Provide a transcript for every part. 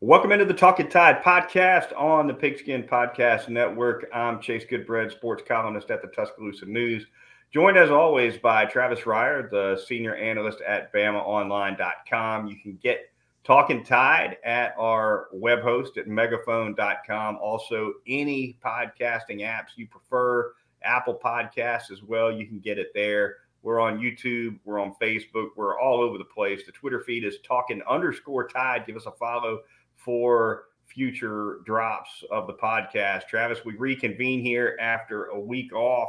Welcome into the Talking Tide podcast on the Pigskin Podcast Network. I'm Chase Goodbread, sports columnist at the Tuscaloosa News. Joined as always by Travis Reier, the senior analyst at BamaOnline.com. You can get Talking Tide at our web host at megaphone.com. Also, any podcasting apps you prefer, Apple Podcasts as well, you can get it there. We're on YouTube, we're on Facebook, we're all over the place. The Twitter feed is talking underscore tide. Give us a follow for future drops of the podcast. Travis, we reconvene here after a week off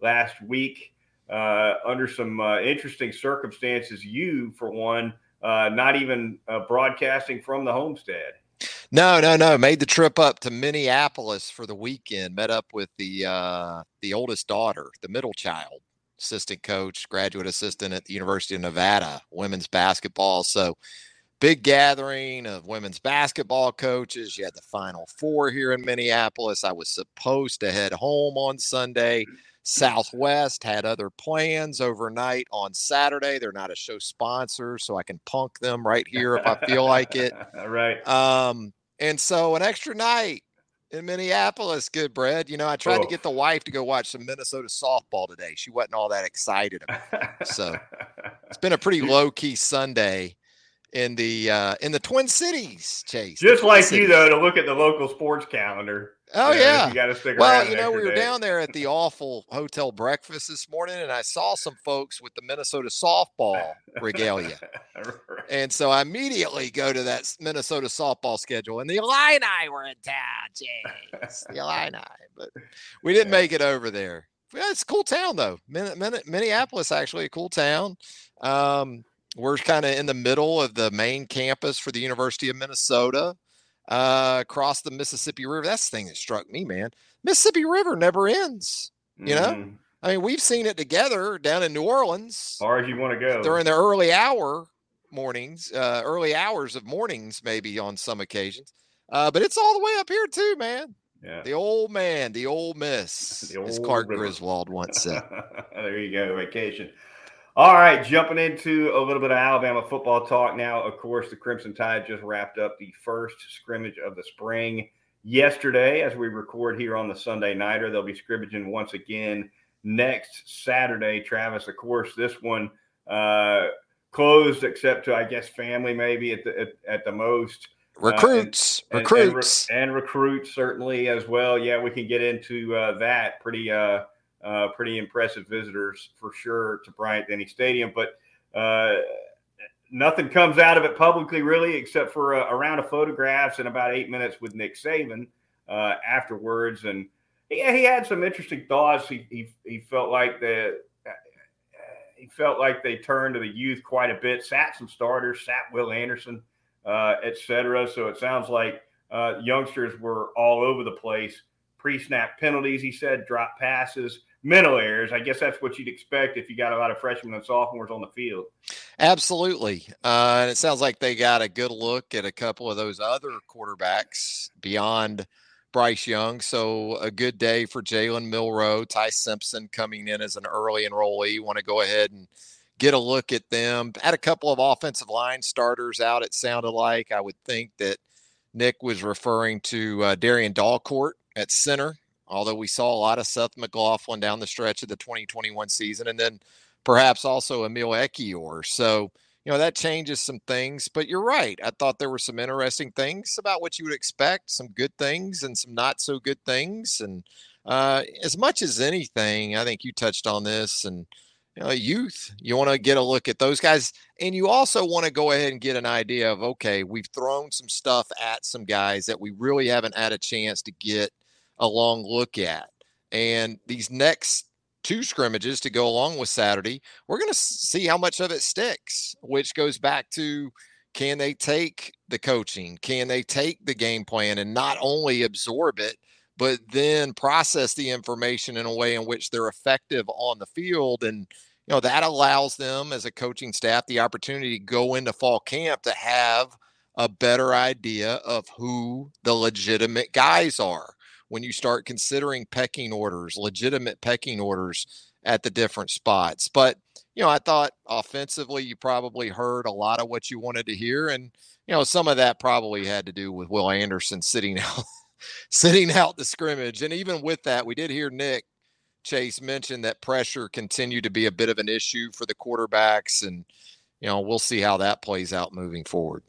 last week uh, under some uh, interesting circumstances. You, for one, uh, not even uh, broadcasting from the homestead. No, no, no. Made the trip up to Minneapolis for the weekend. Met up with the uh, the oldest daughter, the middle child, assistant coach, graduate assistant at the University of Nevada, women's basketball. So big gathering of women's basketball coaches. You had the Final Four here in Minneapolis. I was supposed to head home on Sunday. Southwest had other plans overnight on Saturday. They're not a show sponsor, so I can punk them right here if I feel like it. right. Um, and so an extra night in Minneapolis, Goodbread. You know, I tried oh. to get the wife to go watch some Minnesota softball today. She wasn't all that excited about it. So it's been a pretty low key Sunday in the uh, in the Twin Cities, Chase. Just like Cities. you though, to look at the local sports calendar. Oh you know, yeah, you got to stick well, you know, we were day. down there at the awful hotel breakfast this morning, and I saw some folks with the Minnesota softball regalia, right. and so I immediately go to that Minnesota softball schedule, and the Illini were in town, Chase. the Illini, but we didn't make it over there. Yeah, it's a cool town though. Minneapolis actually a cool town. Um, we're kind of in the middle of the main campus for the University of Minnesota, uh, across the Mississippi River. That's the thing that struck me, man. Mississippi River never ends. You know, mm. I mean, we've seen it together down in New Orleans. Far as you want to go during the early hour mornings, uh, early hours of mornings, maybe on some occasions. Uh, but it's all the way up here too, man. Yeah. The old man, the old miss, the old as Clark river. Griswold once said. there you go, vacation. All right, jumping into a little bit of Alabama football talk now. Of course, the Crimson Tide just wrapped up the first scrimmage of the spring yesterday as we record here on the Sunday Nighter. They'll be scrimmaging once again next Saturday. Travis, of course, this one uh, closed except to, I guess, family maybe at the, at, at the most. Recruits, uh, and, recruits, and, and, and, recruits certainly as well. Yeah, we can get into uh, that pretty uh, uh, pretty impressive visitors for sure to Bryant Denny Stadium, but uh, nothing comes out of it publicly really, except for a, a, round of photographs and about eight minutes with Nick Saban uh, afterwards. And yeah, he had some interesting thoughts. He he, he felt like the he felt like they turned to the youth quite a bit, sat some starters, sat Will Anderson, uh, etc. So it sounds like uh, youngsters were all over the place. Pre-snap penalties, he said, drop passes mental errors. I guess that's what you'd expect if you got a lot of freshmen and sophomores on the field. Absolutely. Uh, and it sounds like they got a good look at a couple of those other quarterbacks beyond Bryce Young. So a good day for Jalen Milroe, Ty Simpson coming in as an early enrollee. You want to go ahead and get a look at them. Had a couple of offensive line starters out, it sounded like. I would think that Nick was referring to uh, Darrian Dalcourt at center although we saw a lot of Seth McLaughlin down the stretch of the 2021 season, and then perhaps also Emil Ekiyor. So, you know, that changes some things. But you're right. I thought there were some interesting things about what you would expect, some good things and some not so good things. And uh, as much as anything, I think you touched on this and you know, youth. You want to get a look at those guys, and you also want to go ahead and get an idea of okay, we've thrown some stuff at some guys that we really haven't had a chance to get a long look at. And these next two scrimmages to go along with Saturday, we're going to see how much of it sticks, which goes back to can they take the coaching? Can they take the game plan and not only absorb it, but then process the information in a way in which they're effective on the field? And, you know, that allows them as a coaching staff the opportunity to go into fall camp to have a better idea of who the legitimate guys are when you start considering pecking orders, legitimate pecking orders at the different spots. But you know, I thought offensively, you probably heard a lot of what you wanted to hear. And, you know, some of that probably had to do with Will Anderson sitting out, sitting out the scrimmage. And even with that, we did hear Nick Chase mention that pressure continued to be a bit of an issue for the quarterbacks. And, you know, we'll see how that plays out moving forward.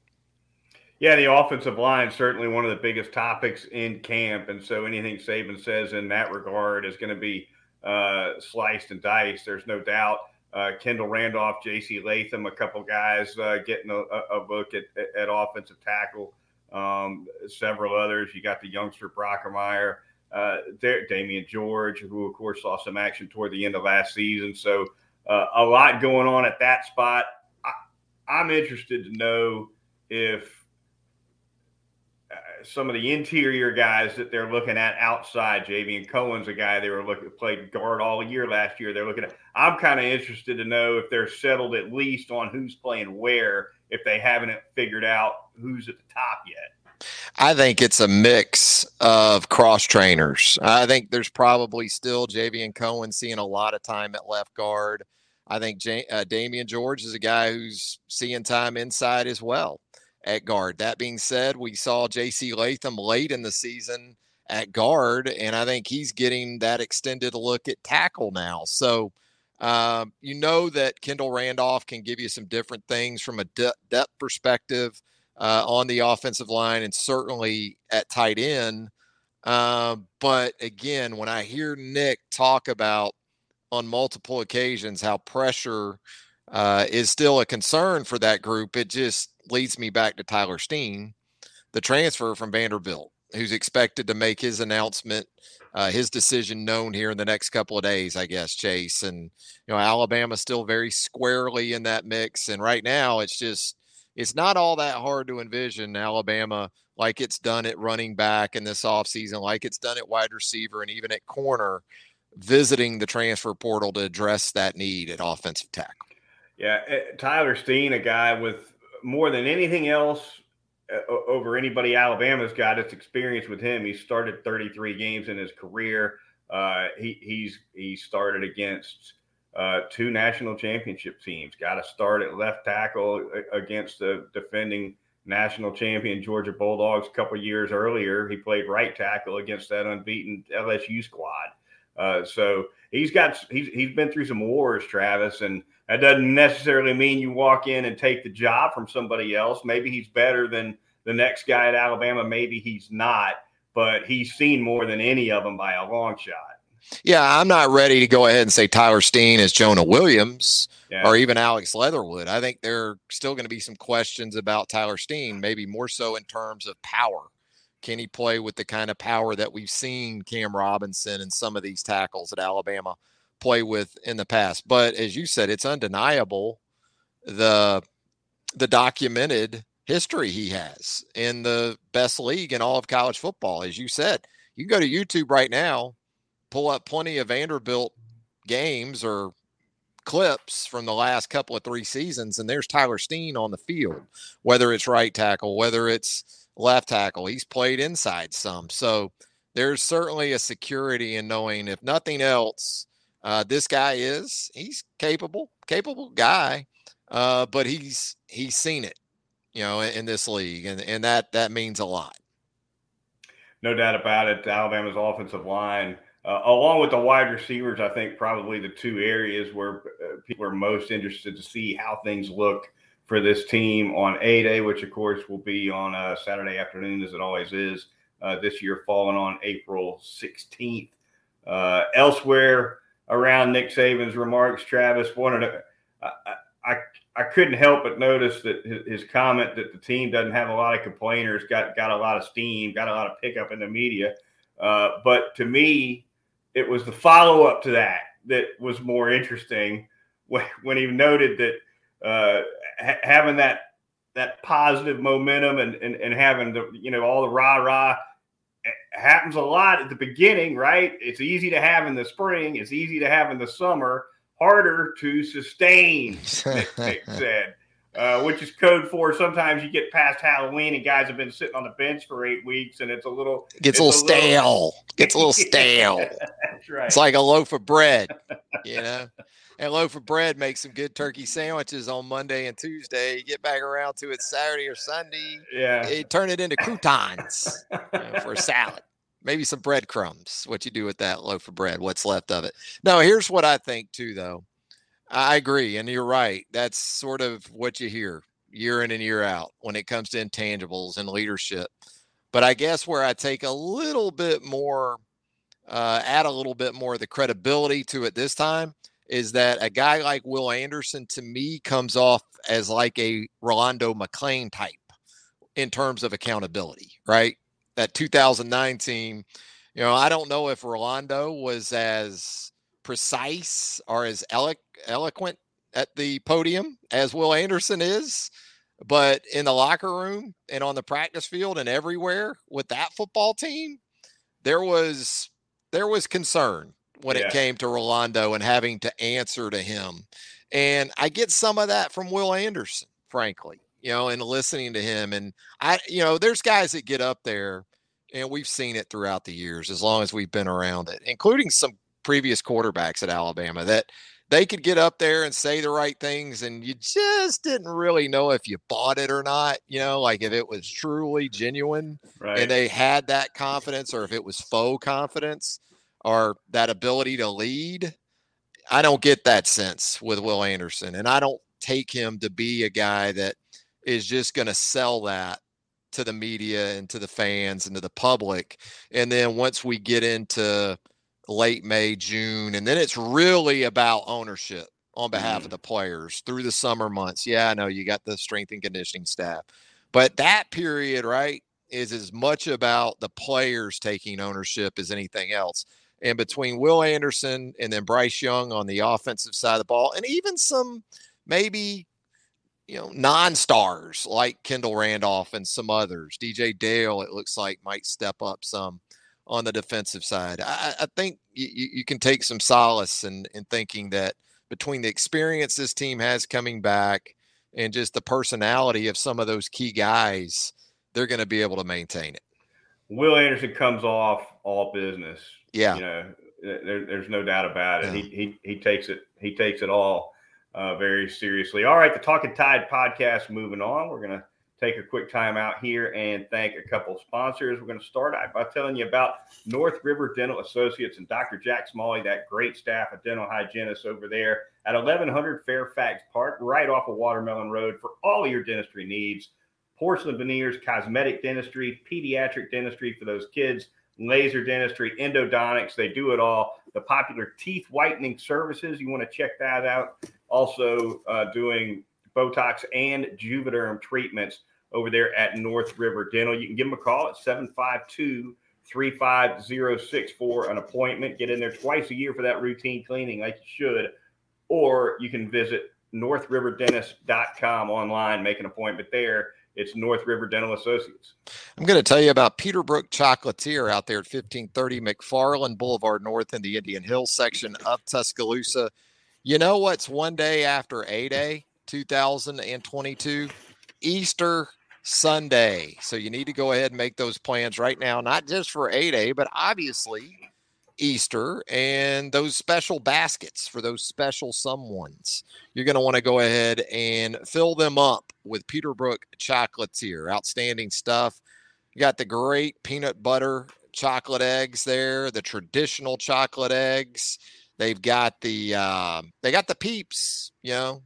Yeah, the offensive line certainly one of the biggest topics in camp, and so anything Saban says in that regard is going to be uh, sliced and diced. There's no doubt. Uh, Kendall Randolph, J.C. Latham, a couple guys uh, getting a, a, look at, at offensive tackle. Um, several others. You got the youngster Brockermeyer, uh, Damieon George, who of course saw some action toward the end of last season. So uh, a lot going on at that spot. I, I'm interested to know if some of the interior guys that they're looking at outside. Javion Cohen's a guy they were looking played guard all year last year. They're looking at. I'm kind of interested to know if they're settled at least on who's playing where, if they haven't figured out who's at the top yet. I think it's a mix of cross trainers. I think there's probably still Javion Cohen seeing a lot of time at left guard. I think J- uh, Damieon George is a guy who's seeing time inside as well at guard. That being said, we saw J.C. Latham late in the season at guard, and I think he's getting that extended look at tackle now. So, um, you know that Kendall Randolph can give you some different things from a de- depth perspective uh, on the offensive line, and certainly at tight end. Uh, but again, when I hear Nick talk about on multiple occasions how pressure uh, is still a concern for that group, it just leads me back to Tyler Steen, the transfer from Vanderbilt, who's expected to make his announcement, uh, his decision known here in the next couple of days, I guess, Chase. And, you know, Alabama's still very squarely in that mix. And right now, it's just, it's not all that hard to envision Alabama like it's done at running back in this offseason, like it's done at wide receiver and even at corner, visiting the transfer portal to address that need at offensive tackle. Yeah, eh, Tyler Steen, a guy with more than anything else uh, over anybody Alabama's got its experience with him. He started 33 games in his career. Uh, he, he's he started against uh, two national championship teams. Got a start at left tackle against the defending national champion Georgia Bulldogs a couple years earlier. He played right tackle against that unbeaten LSU squad. Uh, so he's got he's he's been through some wars, Travis, and that doesn't necessarily mean you walk in and take the job from somebody else. Maybe he's better than the next guy at Alabama. Maybe he's not, but he's seen more than any of them by a long shot. Yeah, I'm not ready to go ahead and say Tyler Steen is Jonah Williams yeah. or even Alex Leatherwood. I think there are still going to be some questions about Tyler Steen, maybe more so in terms of power. Can he play with the kind of power that we've seen Cam Robinson and some of these tackles at Alabama play with in the past. But as you said, it's undeniable the the documented history he has in the best league in all of college football. As you said, you can go to YouTube right now, pull up plenty of Vanderbilt games or clips from the last couple of three seasons, and there's Tyler Steen on the field, whether it's right tackle, whether it's left tackle. He's played inside some. So there's certainly a security in knowing, if nothing else, uh, this guy is he's capable, capable guy, uh, but he's he's seen it, you know, in, in, this league, and and that that means a lot. No doubt about it. Alabama's offensive line, uh, along with the wide receivers, I think probably the two areas where uh, people are most interested to see how things look for this team on A Day, which of course will be on a uh, Saturday afternoon, as it always is. Uh, this year, falling on April 16th. elsewhere around Nick Saban's remarks, Travis wanted to. I, I, I couldn't help but notice that his, his, comment that the team doesn't have a lot of complainers got got a lot of steam, got a lot of pickup in the media. Uh, but to me, it was the follow up to that that was more interesting when, when he noted that uh, ha- having that that positive momentum and, and, and having the you know all the rah rah happens a lot at the beginning, right? It's easy to have in the spring, it's easy to have in the summer, harder to sustain, Nick, said. Uh, which is code for sometimes you get past Halloween and guys have been sitting on the bench for eight weeks and it's a little gets a little stale. Little... Gets a little stale. That's right. It's like a loaf of bread, you know. And loaf of bread, make some good turkey sandwiches on Monday and Tuesday. You get back around to it Saturday or Sunday. Yeah. You turn it into croutons you know, for a salad. Maybe some breadcrumbs. What you do with that loaf of bread, what's left of it. No, here's what I think too, though. I agree. And you're right. That's sort of what you hear year in and year out when it comes to intangibles and leadership. But I guess where I take a little bit more, uh, add a little bit more of the credibility to it this time is that a guy like Will Anderson to me comes off as like a Rolando McClain type in terms of accountability, right? That 2009 team, you know, I don't know if Rolando was as precise or as elo- eloquent at the podium as Will Anderson is, but in the locker room and on the practice field and everywhere with that football team, there was there was concern when yeah. it came to Rolando and having to answer to him. And I get some of that from Will Anderson, frankly, you know, and listening to him. And I, you know, there's guys that get up there and we've seen it throughout the years as long as we've been around it, including some previous quarterbacks at Alabama that they could get up there and say the right things and you just didn't really know if you bought it or not you know like if it was truly genuine right. and they had that confidence or if it was faux confidence or that ability to lead i don't get that sense with will anderson and i don't take him to be a guy that is just going to sell that to the media and to the fans and to the public and then once we get into late May, June, and then it's really about ownership on behalf mm. of the players through the summer months. Yeah, I know you got the strength and conditioning staff, but that period, right, is as much about the players taking ownership as anything else. And between Will Anderson and then Bryce Young on the offensive side of the ball, and even some maybe you know non-stars like Kendall Randolph and some others, DJ Dale, it looks like might step up some on the defensive side. I, I think you, you, can take some solace in, in thinking that between the experience this team has coming back and just the personality of some of those key guys, they're going to be able to maintain it. Will Anderson comes off all business. Yeah, you know, there, there's no doubt about it. Yeah. He, he he takes it he takes it all uh, very seriously. All right, the Talking Tide podcast moving on. We're gonna take a quick time out here and thank a couple sponsors. We're going to start out by telling you about North River Dental Associates and Dr. Jack Smalley, that great staff of dental hygienists over there at 1100 Fairfax Park, right off of Watermelon Road for all your dentistry needs. Porcelain veneers, cosmetic dentistry, pediatric dentistry for those kids, laser dentistry, endodontics. They do it all. The popular teeth whitening services, you want to check that out. Also, uh, doing Botox and Juvederm treatments over there at North River Dental. You can give them a call at 752 350 for an appointment. Get in there twice a year for that routine cleaning, like you should. Or you can visit northriverdentist.com online, make an appointment there. It's North River Dental Associates. I'm going to tell you about Peterbrook Chocolatier out there at 1530 McFarland Boulevard North in the Indian Hills section of Tuscaloosa. You know what's one day after A Day? 2022, Easter Sunday. So you need to go ahead and make those plans right now, not just for A Day, but obviously Easter and those special baskets for those special someones. You're going to want to go ahead and fill them up with Peterbrook chocolates here. Outstanding stuff. You got the great peanut butter chocolate eggs there, the traditional chocolate eggs. They've got the uh, they got the peeps, you know,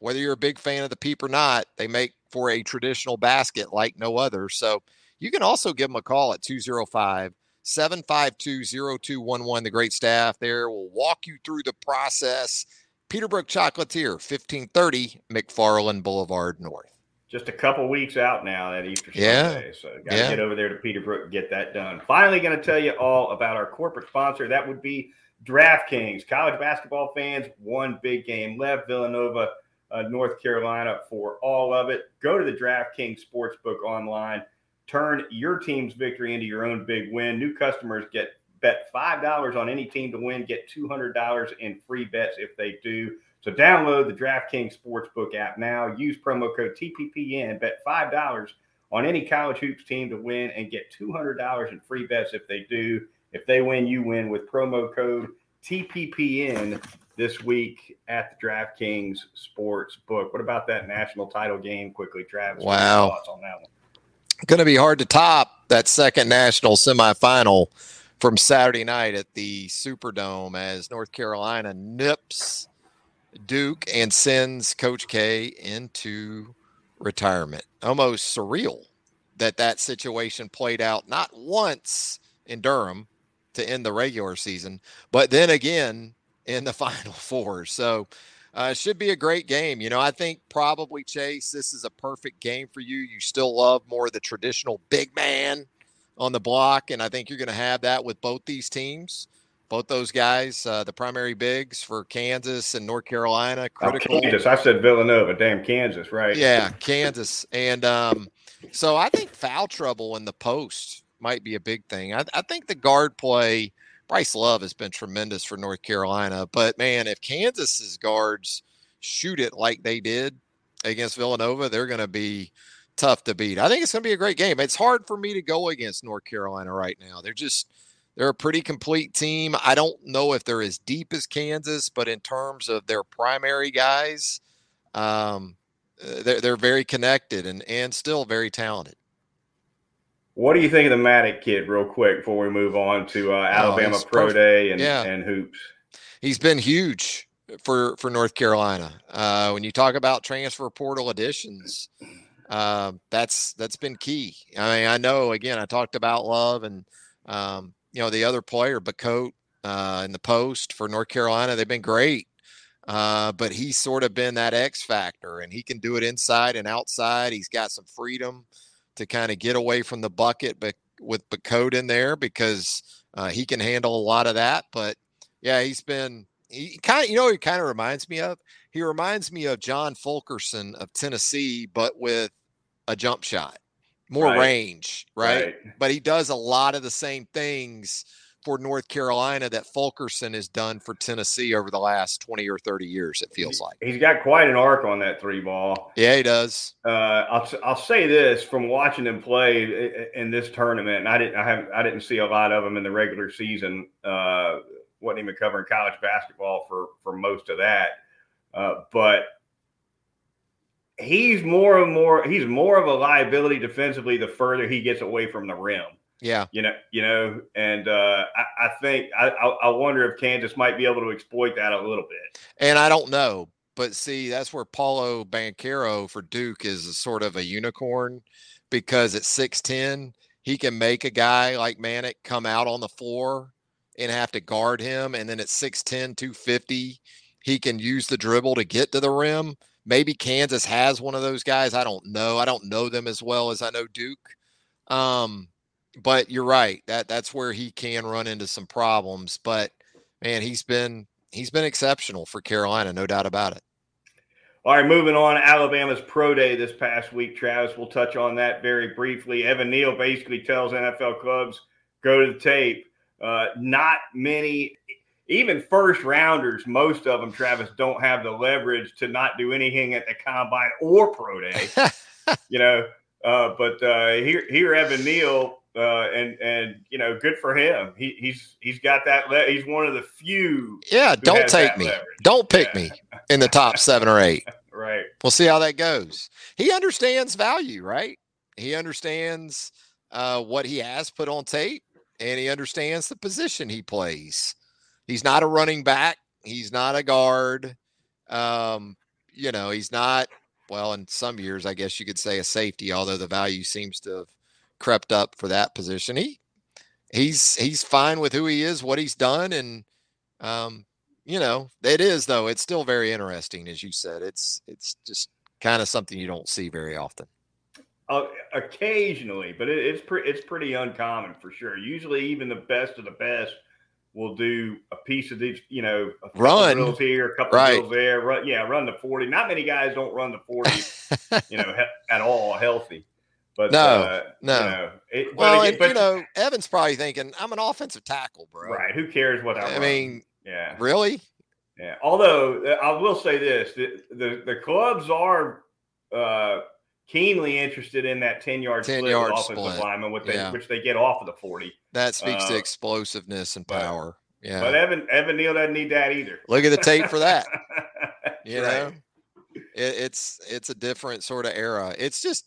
whether you're a big fan of the peep or not, they make for a traditional basket like no other. So you can also give them a call at 205 752 0211. The great staff there will walk you through the process. Peterbrook Chocolatier, 1530 McFarland Boulevard North. Just a couple weeks out now at Easter yeah. Sunday. So got to yeah. get over there to Peterbrook and get that done. Finally, going to tell you all about our corporate sponsor. That would be DraftKings. College basketball fans, one big game left. Villanova uh, North Carolina for all of it. Go to the DraftKings Sportsbook online. Turn your team's victory into your own big win. New customers get bet $5 on any team to win, get $200 in free bets if they do. So download the DraftKings Sportsbook app now. Use promo code TPPN. Bet $5 on any college hoops team to win and get $200 in free bets if they do. If they win, you win with promo code TPPN this week at the DraftKings Sports Book. What about that national title game? Quickly, Travis. Wow. Thoughts on that one? Going to be hard to top that second national semifinal from Saturday night at the Superdome as North Carolina nips Duke and sends Coach K into retirement. Almost surreal that that situation played out not once in Durham to end the regular season, but then again in the Final Four. So uh, it should be a great game. You know, I think probably Chase, this is a perfect game for you. You still love more the traditional big man on the block, and I think you're going to have that with both these teams. Both those guys, uh, the primary bigs for Kansas and North Carolina, critical. Oh, Kansas. I said Villanova. Damn Kansas, right? Yeah, Kansas. And um, so I think foul trouble in the post might be a big thing. I, I think the guard play, Bryce Love has been tremendous for North Carolina. But man, if Kansas's guards shoot it like they did against Villanova, they're going to be tough to beat. I think it's going to be a great game. It's hard for me to go against North Carolina right now. They're just they're a pretty complete team. I don't know if they're as deep as Kansas, but in terms of their primary guys, um, uh, they're they're very connected and and still very talented. What do you think of the Maddox kid, real quick, before we move on to uh, Oh, Alabama he's Pro perfect. Day and, Yeah. and hoops? He's been huge for for North Carolina. Uh, when you talk about transfer portal additions, uh, that's that's been key. I mean, I know again, I talked about Love and um, you know the other player, Bacot, uh, in the post for North Carolina. They've been great, uh, but he's sort of been that X factor, and he can do it inside and outside. He's got some freedom to kind of get away from the bucket, but with Bacot in there because uh, he can handle a lot of that. But yeah, he's been he kind of you know he kind of reminds me of. He reminds me of John Fulkerson of Tennessee, but with a jump shot, more Right. range, right? But he does a lot of the same things for North Carolina that Fulkerson has done for Tennessee over the last 20 or 30 years, it feels like. He's got quite an arc on that three ball. Yeah, he does. Uh, I'll I'll say this from watching him play in this tournament, and I didn't I haven't I didn't see a lot of him in the regular season. Uh, wasn't even covering college basketball for for most of that, uh, but he's more and more he's more of a liability defensively the further he gets away from the rim. Yeah. You know, you know, and uh, I, I think I, I wonder if Kansas might be able to exploit that a little bit. And I don't know, but see, that's where Paolo Banchero for Duke is a sort of a unicorn because at 6'10, he can make a guy like Manek come out on the floor and have to guard him. And then at 6'10, 250, he can use the dribble to get to the rim. Maybe Kansas has one of those guys. I don't know. I don't know them as well as I know Duke. Um, but you're right. That that's where he can run into some problems. But man, he's been he's been exceptional for Carolina, no doubt about it. All right, moving on. Alabama's pro day this past week, Travis. We'll touch on that very briefly. Evan Neal basically tells NFL clubs go to the tape. Uh, not many, even first rounders, most of them, Travis, don't have the leverage to not do anything at the combine or pro day. you know, uh, but uh, here, here, Evan Neal, uh, and and you know, good for him. He, he's he's got that. Le- he's one of the few. yeah, don't take me. leverage. Don't pick Yeah. me in the top seven or eight. Right. We'll see how that goes. He understands value, right? He understands uh, what he has put on tape, and he understands the position he plays. He's not a running back. He's not a guard. Um, you know, he's not. Well, in some years, I guess you could say a safety, although the value seems to have crept up for that position. He he's he's fine with who he is, what he's done, and um, you know, it is though. It's still very interesting, as you said. It's it's just kind of something you don't see very often. Uh, occasionally, but it, it's pretty it's pretty uncommon for sure. Usually, even the best of the best will do a piece of these, you know, a Run. drills here, a couple Right. drills there. Run, yeah, run the forty. Not many guys don't run the forty, you know, he- at all healthy. But No, uh, no. You know, it, Well, again- and but- you know, Evan's probably thinking, "I'm an offensive tackle, bro." right? Who cares what I, I run? mean, yeah, really? Yeah. Although uh, I will say this, the the, the clubs are uh, keenly interested in that ten yard 10 split yard offensive split. linemen, which they Yeah. which they get off of the forty. That speaks to Uh, explosiveness and but- power. Yeah. But Evan Evan Neal doesn't need that either. Look at the tape for that. you right. know, it, it's it's a different sort of era. It's just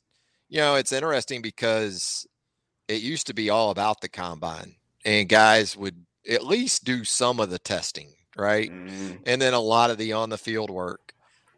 you know it's interesting because it used to be all about the combine, and guys would at least do some of the testing, right, mm. and then a lot of the on the field work.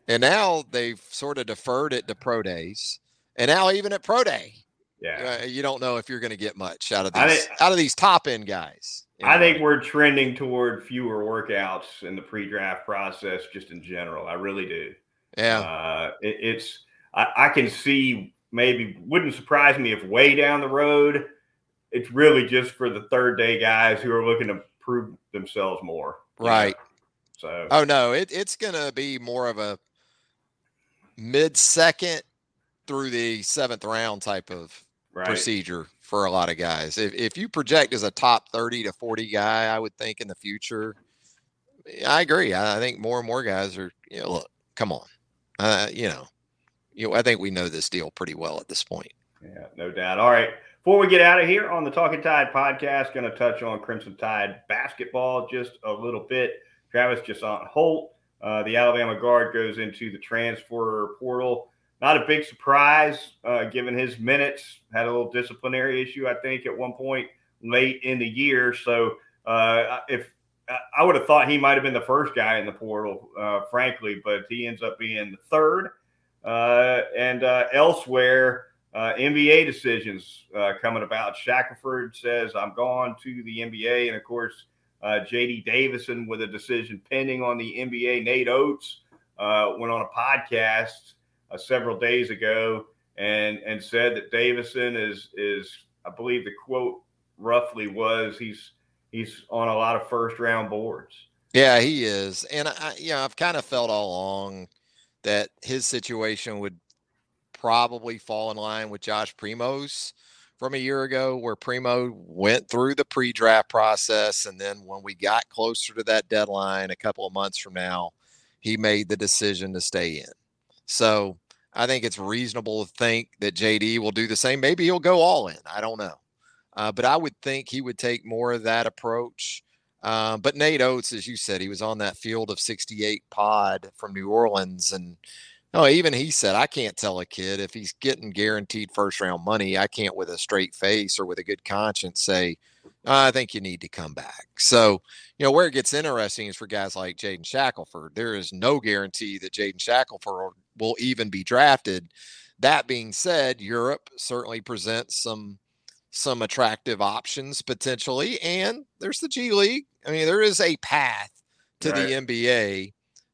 And now they've sort of deferred it to pro days, and now even at pro day, yeah, uh, you don't know if you're going to get much out of these think, out of these top end guys. I think we're trending toward fewer workouts in the pre-draft process, just in general. I really do. Yeah, uh, it, it's I, I, can see maybe wouldn't surprise me if way down the road, it's really just for the third day guys who are looking to prove themselves more. Right. So. Oh no, it, it's going to be more of a mid second through the seventh round type of right. procedure for a lot of guys. If, if you project as a top 30 to 40 guy, I would think in the future, I agree. I, I think more and more guys are, you know, look, come on. Uh, you know, you know, I think we know this deal pretty well at this point. Yeah, no doubt. All right. Before we get out of here on the Talking Tide podcast, going to touch on Crimson Tide basketball just a little bit. Travis Jusaun Holt, uh, the Alabama guard, goes into the transfer portal not a big surprise uh, given his minutes. Had a little disciplinary issue, I think, at one point late in the year. So uh, if I would have thought he might have been the first guy in the portal, uh, frankly, but he ends up being the third. Uh, and uh, elsewhere, uh, NBA decisions coming about. Shackelford says, I'm gone to the NBA. And of course, JD Davison with a decision pending on the NBA. Nate Oats went on a podcast several days ago and and said that Davison is is I believe the quote roughly was he's he's on a lot of first round boards. Yeah, he is, and I you know I've kind of felt all along that his situation would probably fall in line with Josh Primo's from a year ago, where Primo went through the pre-draft process, and then when we got closer to that deadline, a couple of months from now, he made the decision to stay in. So I think it's reasonable to think that JD will do the same. Maybe he'll go all in. I don't know. Uh, but I would think he would take more of that approach. Uh, but Nate Oats, as you said, he was on that field of 68 pod from New Orleans. And no, even he said, I can't tell a kid if he's getting guaranteed first round money, I can't with a straight face or with a good conscience say, I think you need to come back. So, you know, where it gets interesting is for guys like Jaden Shackelford. There is no guarantee that Jaden Shackelford will even be drafted. That being said, Europe certainly presents some some attractive options potentially, and there's the G League. I mean, there is a path to right. the NBA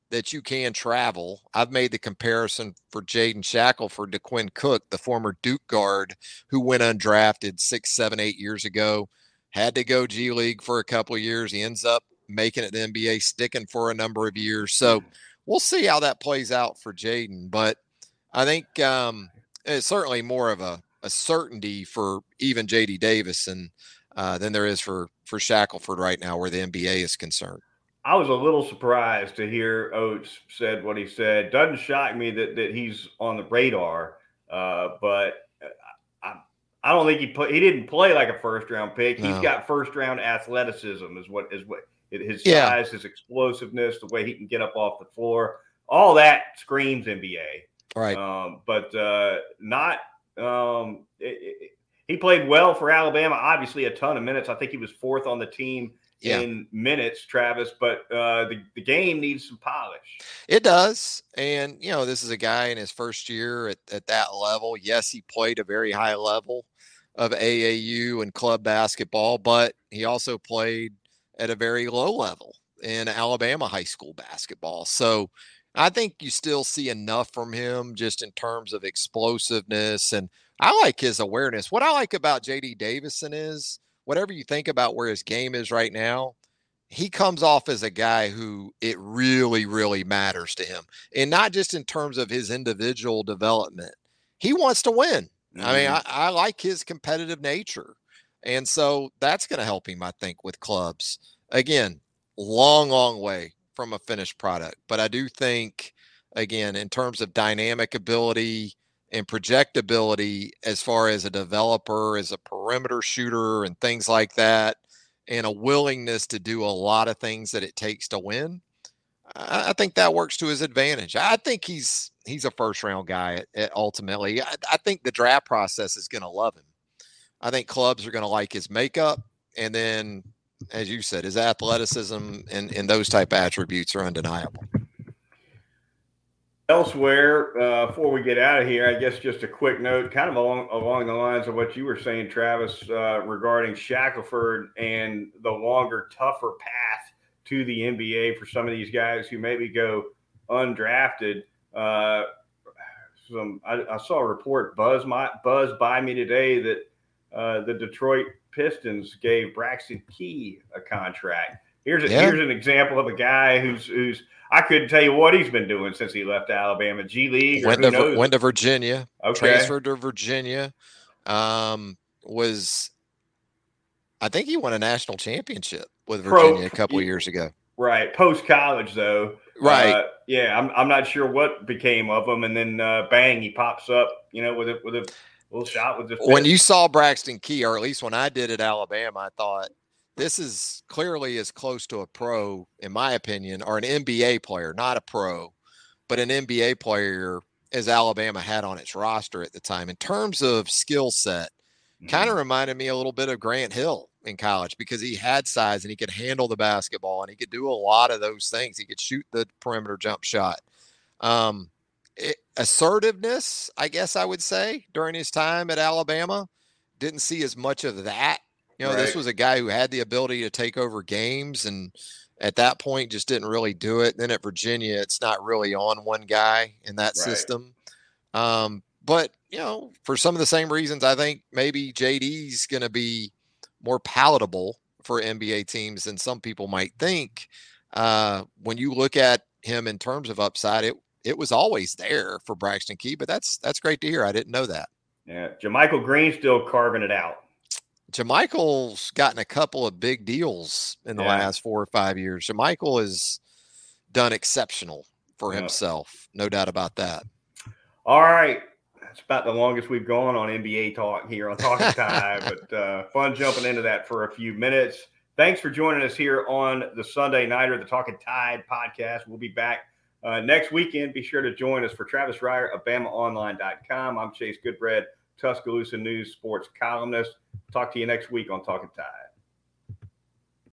that you can travel. I've made the comparison for Jaden Shackelford to Quinn Cook, the former Duke guard who went undrafted six, seven, eight years ago had to go G League for a couple of years. He ends up making it the NBA, sticking for a number of years. So we'll see how that plays out for Jaden. But I think um, it's certainly more of a, a certainty for even JD Davison uh, than there is for for Shackelford right now, where the NBA is concerned. I was a little surprised to hear Oats said what he said. Doesn't shock me that that he's on the radar, uh, but I I don't think he play, he didn't play like a first round pick. No. He's got first round athleticism, is what is what his yeah. size, his explosiveness, the way he can get up off the floor, all that screams NBA. Right. Um, but uh, not. Um, it, it, he played well for Alabama. Obviously, a ton of minutes. I think he was fourth on the team yeah. in minutes, Travis. But uh, the the game needs some polish. It does, and you know, this is a guy in his first year at, at that level. Yes, he played a very high level of AAU and club basketball, but he also played at a very low level in Alabama high school basketball. So I think you still see enough from him just in terms of explosiveness. And I like his awareness. What I like about JD Davison is whatever you think about where his game is right now, he comes off as a guy who it really, really matters to him. And not just in terms of his individual development, he wants to win. Mm-hmm. I mean, mm-hmm. I, I like his competitive nature. And so that's going to help him, I think, with clubs. Again, long, long way from a finished product. But I do think, again, in terms of dynamic ability and projectability, as far as a developer, as a perimeter shooter, and things like that, and a willingness to do a lot of things that it takes to win. I, I think that works to his advantage. I think he's he's a first round guy at, at ultimately. I, I think the draft process is going to love him. I think clubs are going to like his makeup, and then, as you said, his athleticism and, and those type attributes are undeniable. Elsewhere, uh, before we get out of here, I guess just a quick note, kind of along along the lines of what you were saying, Travis, uh, regarding Shackelford and the longer, tougher path to the NBA for some of these guys who maybe go undrafted. Uh, some I, I, saw a report buzz my buzz by me today that uh, the Detroit Pistons gave Braxton Key a contract. Here's a, yeah. here's an example of a guy who's who's I couldn't tell you what he's been doing since he left Alabama. G League. Went, to, went to Virginia. Okay. Transferred to Virginia. Um, was I think he won a national championship with Virginia Pro, a couple years ago. Right. Post college though. Right. Uh, yeah. I'm, I'm not sure what became of him. And then uh, bang, he pops up, you know, with a with a little shot with When you saw Braxton Key, or at least when I did at Alabama, I thought this is clearly as close to a pro, in my opinion, or an NBA player, not a pro, but an NBA player as Alabama had on its roster at the time. In terms of skill set, mm-hmm. kind of reminded me a little bit of Grant Hill in college because he had size and he could handle the basketball and he could do a lot of those things. He could shoot the perimeter jump shot. Um, assertiveness, I guess I would say, during his time at Alabama. Didn't see as much of that you know, right. this was a guy who had the ability to take over games and at that point just didn't really do it. Then at Virginia, it's not really on one guy in that right. system. Um, but you know, for some of the same reasons, I think maybe JD's going to be more palatable for NBA teams than some people might think. Uh, when you look at him in terms of upside, it it was always there for Braxton Key, but that's that's great to hear. I didn't know that. Yeah, JaMychal Green still carving it out. JaMychal's gotten a couple of big deals in the yeah. last four or five years. JaMychal has done exceptional for yeah. himself, no doubt about that. All right. That's about the longest we've gone on NBA talk here on Talking Tide, but uh, fun jumping into that for a few minutes. Thanks for joining us here on the Sunday Nighter, the Talking Tide podcast. We'll be back uh, next weekend. Be sure to join us for Travis Reier of BamaOnline.com. I'm Chase Goodbread, Tuscaloosa News sports columnist. Talk to you next week on Talking Tide.